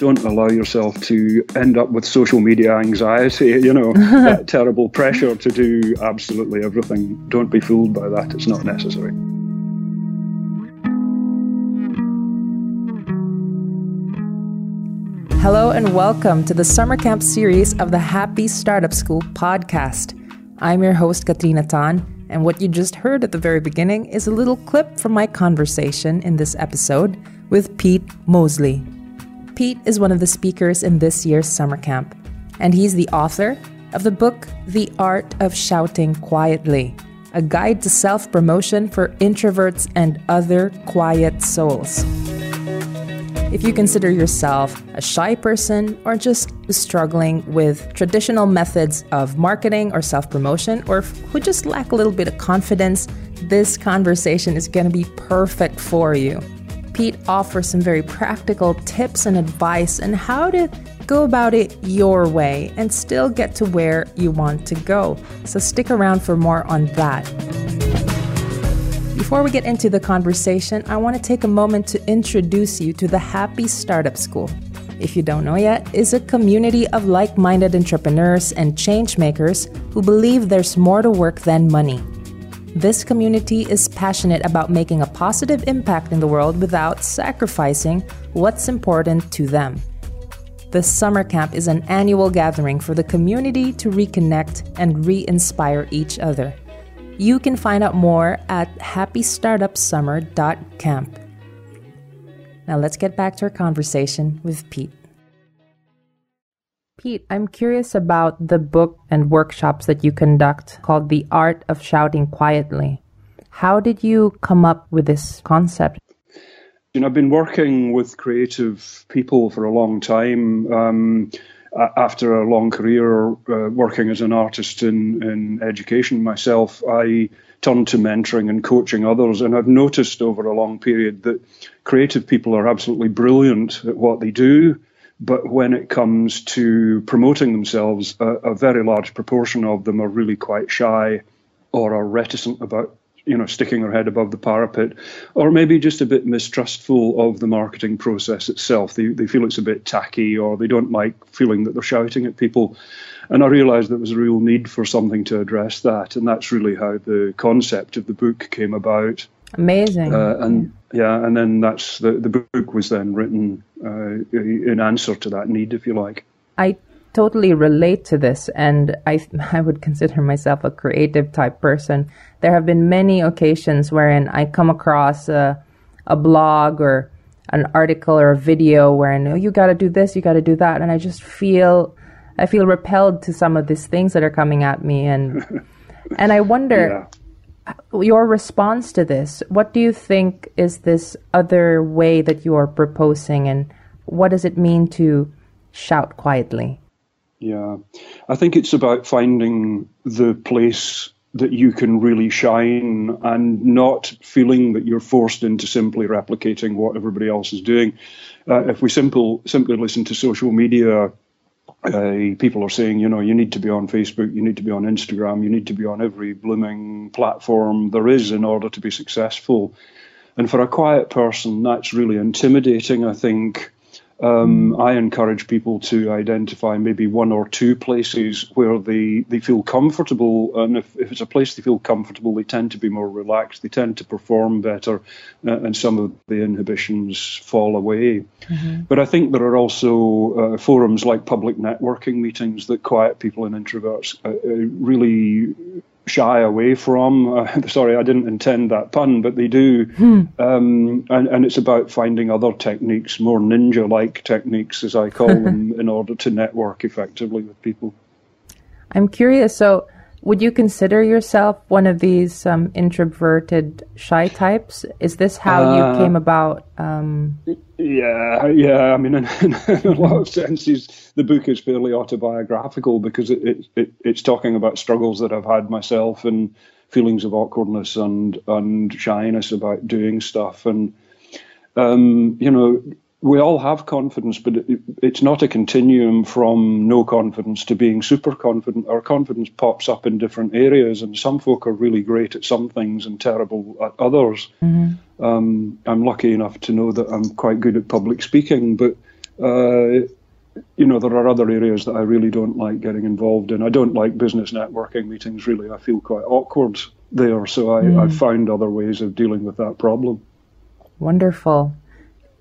don't allow yourself to end up with social media anxiety, you know, that terrible pressure to do absolutely everything. Don't be fooled by that. It's not necessary. Hello and welcome to the summer camp series of the Happy Startup School podcast. I'm your host, Katrina Tan, and what you just heard at the very beginning is a little clip from my conversation in this episode with Pete Mosley. Pete is one of the speakers in this year's summer camp, and he's the author of the book The Art of Shouting Quietly, a guide to self promotion for introverts and other quiet souls. If you consider yourself a shy person or just struggling with traditional methods of marketing or self promotion, or who just lack a little bit of confidence, this conversation is going to be perfect for you. Pete offers some very practical tips and advice on how to go about it your way and still get to where you want to go. So stick around for more on that. Before we get into the conversation, I want to take a moment to introduce you to the Happy Startup School. If you don't know yet, is a community of like-minded entrepreneurs and changemakers who believe there's more to work than money. This community is passionate about making a positive impact in the world without sacrificing what's important to them. The summer camp is an annual gathering for the community to reconnect and re inspire each other. You can find out more at happystartupsummer.camp. Now let's get back to our conversation with Pete. Pete, I'm curious about the book and workshops that you conduct called The Art of Shouting Quietly. How did you come up with this concept? You know, I've been working with creative people for a long time. Um, after a long career uh, working as an artist in, in education myself, I turned to mentoring and coaching others. And I've noticed over a long period that creative people are absolutely brilliant at what they do. But when it comes to promoting themselves, a, a very large proportion of them are really quite shy or are reticent about you know, sticking their head above the parapet, or maybe just a bit mistrustful of the marketing process itself. They, they feel it's a bit tacky, or they don't like feeling that they're shouting at people. And I realised there was a real need for something to address that, and that's really how the concept of the book came about. Amazing. Uh, and yeah. yeah, and then that's the the book was then written uh, in answer to that need, if you like. I totally relate to this, and I I would consider myself a creative type person. There have been many occasions wherein I come across a a blog or an article or a video wherein oh, you got to do this, you got to do that, and I just feel I feel repelled to some of these things that are coming at me, and and I wonder. Yeah your response to this. What do you think is this other way that you are proposing, and what does it mean to shout quietly? Yeah, I think it's about finding the place that you can really shine and not feeling that you're forced into simply replicating what everybody else is doing. Uh, if we simple, simply listen to social media uh, people are saying, you know, you need to be on Facebook, you need to be on Instagram, you need to be on every blooming platform there is in order to be successful. And for a quiet person, that's really intimidating, I think. Um, I encourage people to identify maybe one or two places where they, they feel comfortable. And if, if it's a place they feel comfortable, they tend to be more relaxed, they tend to perform better, uh, and some of the inhibitions fall away. Mm-hmm. But I think there are also uh, forums like public networking meetings that quiet people and introverts uh, uh really shy away from. Uh, sorry, I didn't intend that pun, but they do. Hmm. Um, and, and it's about finding other techniques, more ninja like techniques, as I call them, in order to network effectively with people. I'm curious. So, would you consider yourself one of these um, introverted, shy types? Is this how uh, you came about? Um... Yeah, yeah. I mean, in, in, a lot of senses, the book is fairly autobiographical because it, it, it, it's talking about struggles that I've had myself and feelings of awkwardness and and shyness about doing stuff and um, you know we all have confidence, but it, it's not a continuum from no confidence to being super confident. Our confidence pops up in different areas, and some folk are really great at some things and terrible at others. Mm-hmm. Um, I'm lucky enough to know that I'm quite good at public speaking, but Uh, you know, there are other areas that I really don't like getting involved in. I don't like business networking meetings, really. I feel quite awkward there. So I, mm. I've found other ways of dealing with that problem. Wonderful.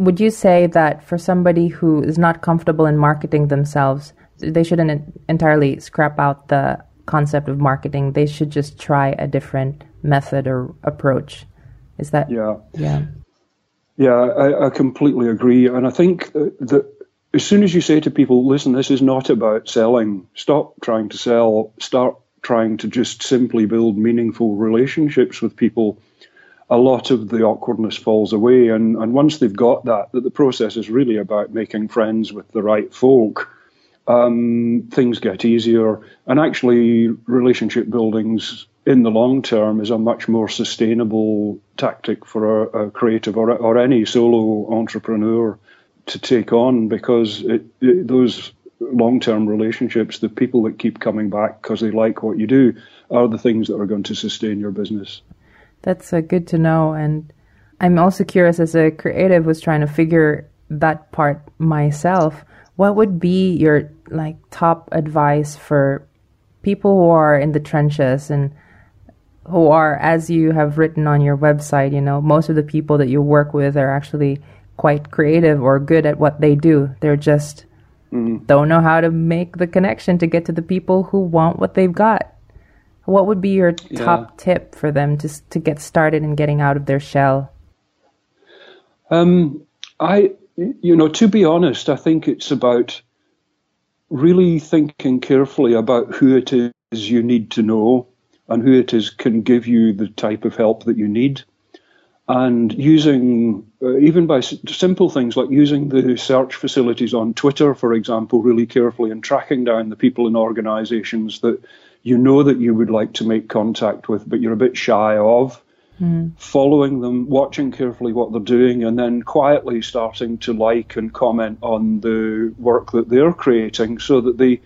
Would you say that for somebody who is not comfortable in marketing themselves, they shouldn't entirely scrap out the concept of marketing? They should just try a different method or approach. Is that? Yeah. Yeah. Yeah, I, I completely agree. And I think uh, that as soon as you say to people, listen, this is not about selling, stop trying to sell, start trying to just simply build meaningful relationships with people, a lot of the awkwardness falls away. And, and once they've got that, that the process is really about making friends with the right folk, um, things get easier. And actually, relationship buildings in the long term is a much more sustainable tactic for a, a creative or, or any solo entrepreneur to take on because it, it, those long term relationships, the people that keep coming back because they like what you do, are the things that are going to sustain your business. That's uh, good to know. And I'm also curious as a creative was trying to figure that part myself. What would be your like top advice for people who are in the trenches and who are, as you have written on your website, you know, most of the people that you work with are actually quite creative or good at what they do. They're just mm-hmm. don't know how to make the connection to get to the people who want what they've got. What would be your yeah. top tip for them to to get started in getting out of their shell? Um, I, you know, to be honest, I think it's about really thinking carefully about who it is you need to know and who it is can give you the type of help that you need and using uh, even by s- simple things like using the search facilities on Twitter, for example, really carefully and tracking down the people in organizations that you know that you would like to make contact with, but you're a bit shy of. Mm. Following them, watching carefully what they're doing, and then quietly starting to like and comment on the work that they're creating, so that they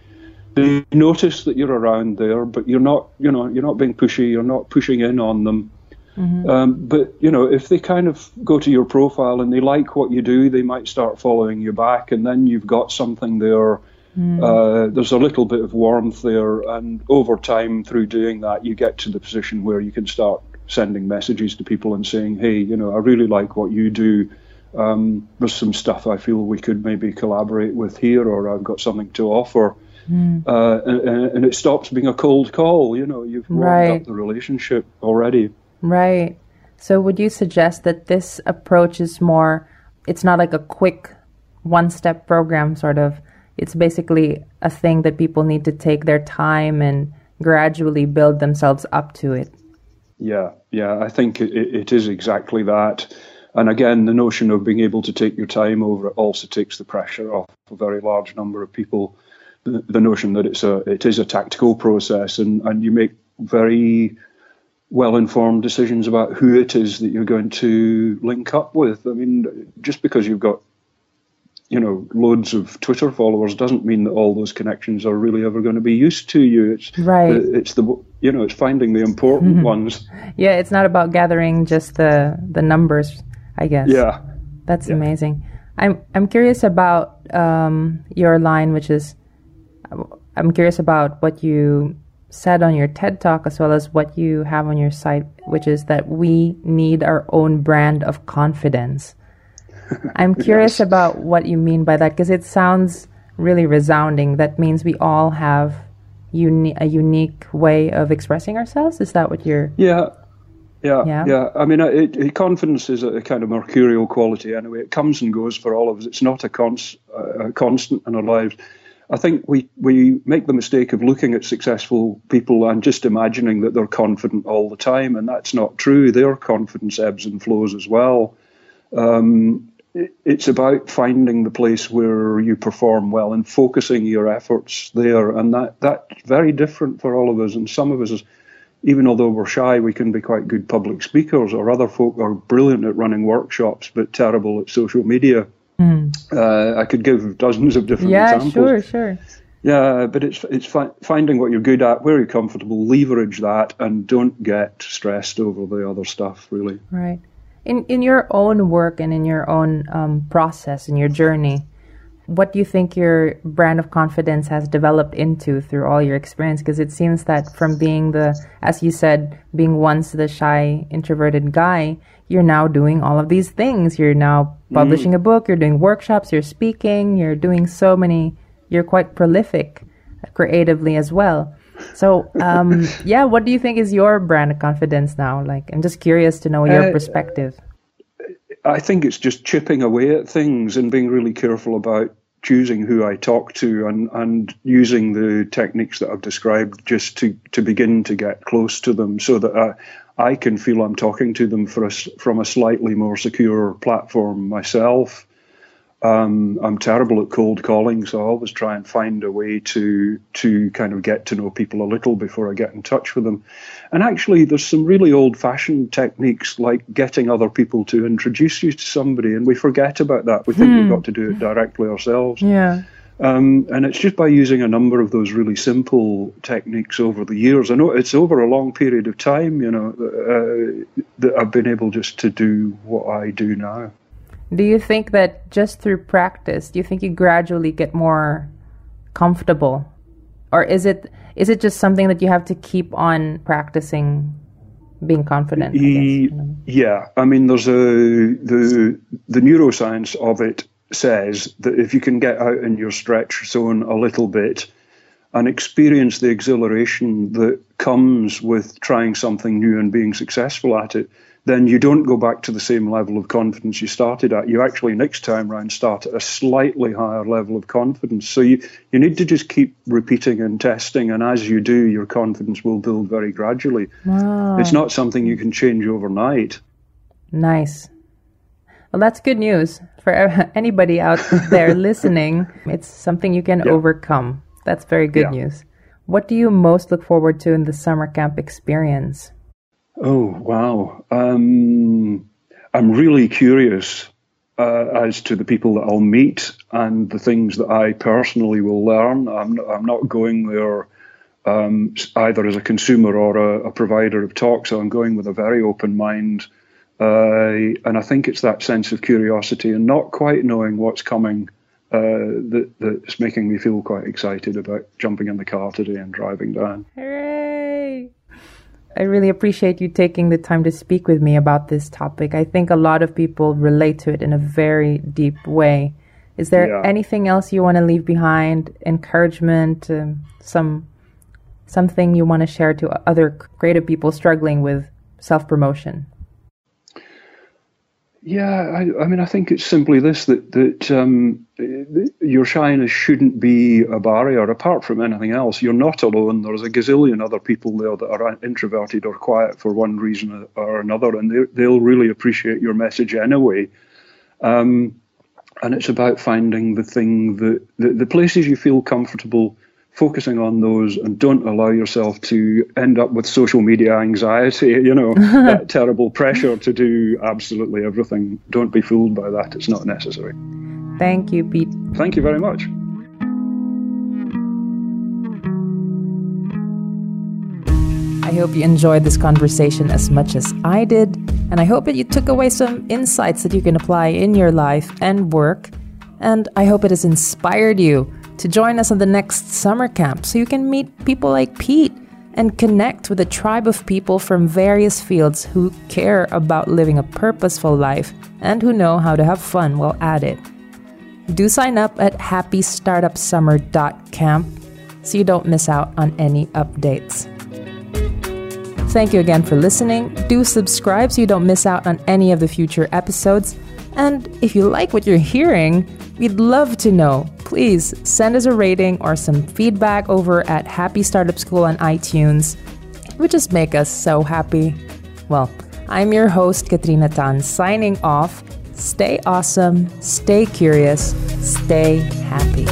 they notice that you're around there, but you're not, you know, you're not being pushy, you're not pushing in on them. Mm-hmm. Um, but you know, if they kind of go to your profile and they like what you do, they might start following you back, and then you've got something there. Mm. Uh, there's a little bit of warmth there, and over time, through doing that, you get to the position where you can start sending messages to people and saying, "Hey, you know, I really like what you do. Um, there's some stuff I feel we could maybe collaborate with here, or I've got something to offer." Mm. Uh, and, and, it stops being a cold call. You know, you've warmed right. up the relationship already. Right. So would you suggest that this approach is more, it's not like a quick one step program, sort of. It's basically a thing that people need to take their time and gradually build themselves up to it. Yeah, yeah, I think it, it is exactly that. And again, the notion of being able to take your time over it also takes the pressure off a very large number of people. The, the notion that it's a it is a tactical process, and, and you make very well informed decisions about who it is that you're going to link up with. I mean, just because you've got you know loads of Twitter followers doesn't mean that all those connections are really ever going to be used to you. It's right. It's the you know it's finding the important mm-hmm. ones. Yeah, it's not about gathering just the the numbers. I guess. Yeah. That's yeah. amazing. I'm I'm curious about um, your line, which is I'm curious about what you said on your TED Talk as well as what you have on your site, which is that we need our own brand of confidence. I'm curious yes. about what you mean by that because it sounds really resounding. That means we all have uni- a unique way of expressing ourselves. Is that what you're? Yeah. Yeah, yeah, yeah. I mean, it, it, confidence is a kind of mercurial quality anyway. It comes and goes for all of us. It's not a, cons, uh, a constant in our lives. I think we, we make the mistake of looking at successful people and just imagining that they're confident all the time, and that's not true. Their confidence ebbs and flows as well. Um, it's about finding the place where you perform well and focusing your efforts there, and that that's very different for all of us. And some of us, even although we're shy, we can be quite good public speakers, or other folk are brilliant at running workshops but terrible at social media. Mm. Uh, I could give dozens of different yeah, examples. sure, sure. Yeah, but it's it's fi- finding what you're good at, where you're comfortable, leverage that, and don't get stressed over the other stuff. Really, right. In in your own work and in your own um, process and your journey, what do you think your brand of confidence has developed into through all your experience? Because it seems that from being the, as you said, being once the shy, introverted guy, you're now doing all of these things. You're now publishing mm. a book, you're doing workshops, you're speaking, you're doing so many, you're quite prolific creatively as well. So, um, yeah, what do you think is your brand of confidence now? Like, I'm just curious to know your uh, perspective. I think it's just chipping away at things and being really careful about choosing who I talk to and, and using the techniques that I've described just to, to begin to get close to them so that I, I can feel I'm talking to them a, from a slightly more secure platform myself. Um, I'm terrible at cold calling, so I always try and find a way to to kind of get to know people a little before I get in touch with them. And actually, there's some really old-fashioned techniques like getting other people to introduce you to somebody, and we forget about that. We think hmm. we've got to do it directly ourselves. Yeah. Um, and it's just by using a number of those really simple techniques over the years. I know it's over a long period of time, you know, uh, that I've been able just to do what I do now. Do you think that just through practice, do you think you gradually get more comfortable? Or is it is it just something that you have to keep on practicing being confident? I yeah, I mean, there's a the the neuroscience of it says that if you can get out in your stretch zone a little bit and experience the exhilaration that comes with trying something new and being successful at it, then you don't go back to the same level of confidence you started at. You actually next time round start at a slightly higher level of confidence. So you, you need to just keep repeating and testing, and as you do, your confidence will build very gradually. Wow. It's not something you can change overnight. Nice. Well, that's good news for anybody out there listening. It's something you can yeah. overcome. That's very good yeah. news. What do you most look forward to in the summer camp experience? Oh, wow. Um, I'm really curious uh, as to the people that I'll meet and the things that I personally will learn. I'm, I'm not going there um, either as a consumer or a, a, provider of talk, so I'm going with a very open mind. Uh, and I think it's that sense of curiosity and not quite knowing what's coming uh, that, that's making me feel quite excited about jumping in the car today and driving down. Hooray! I really appreciate you taking the time to speak with me about this topic. I think a lot of people relate to it in a very deep way. Is there yeah. anything else you want to leave behind? Encouragement, um, some something you want to share to other creative people struggling with self promotion? Yeah, I, I, mean, I think it's simply this that that um, your shyness shouldn't be a barrier. Apart from anything else, you're not alone. There's a gazillion other people there that are introverted or quiet for one reason or another, and they, they'll really appreciate your message anyway. Um, and it's about finding the thing that the, the places you feel comfortable focusing on those and don't allow yourself to end up with social media anxiety, you know, that terrible pressure to do absolutely everything. Don't be fooled by that. It's not necessary. Thank you, Pete. Thank you very much. I hope you enjoyed this conversation as much as I did, and I hope that you took away some insights that you can apply in your life and work. And I hope it has inspired you to join us on the next summer camp so you can meet people like Pete and connect with a tribe of people from various fields who care about living a purposeful life and who know how to have fun while at it. Do sign up at happystartupsummer.camp so you don't miss out on any updates. Thank you again for listening. Do subscribe so you don't miss out on any of the future episodes. And if you like what you're hearing, we'd love to know. Please send us a rating or some feedback over at Happy Startup School on iTunes. It would just make us so happy. Well, I'm your host, Katrina Tan, signing off. Stay awesome, stay curious, stay happy.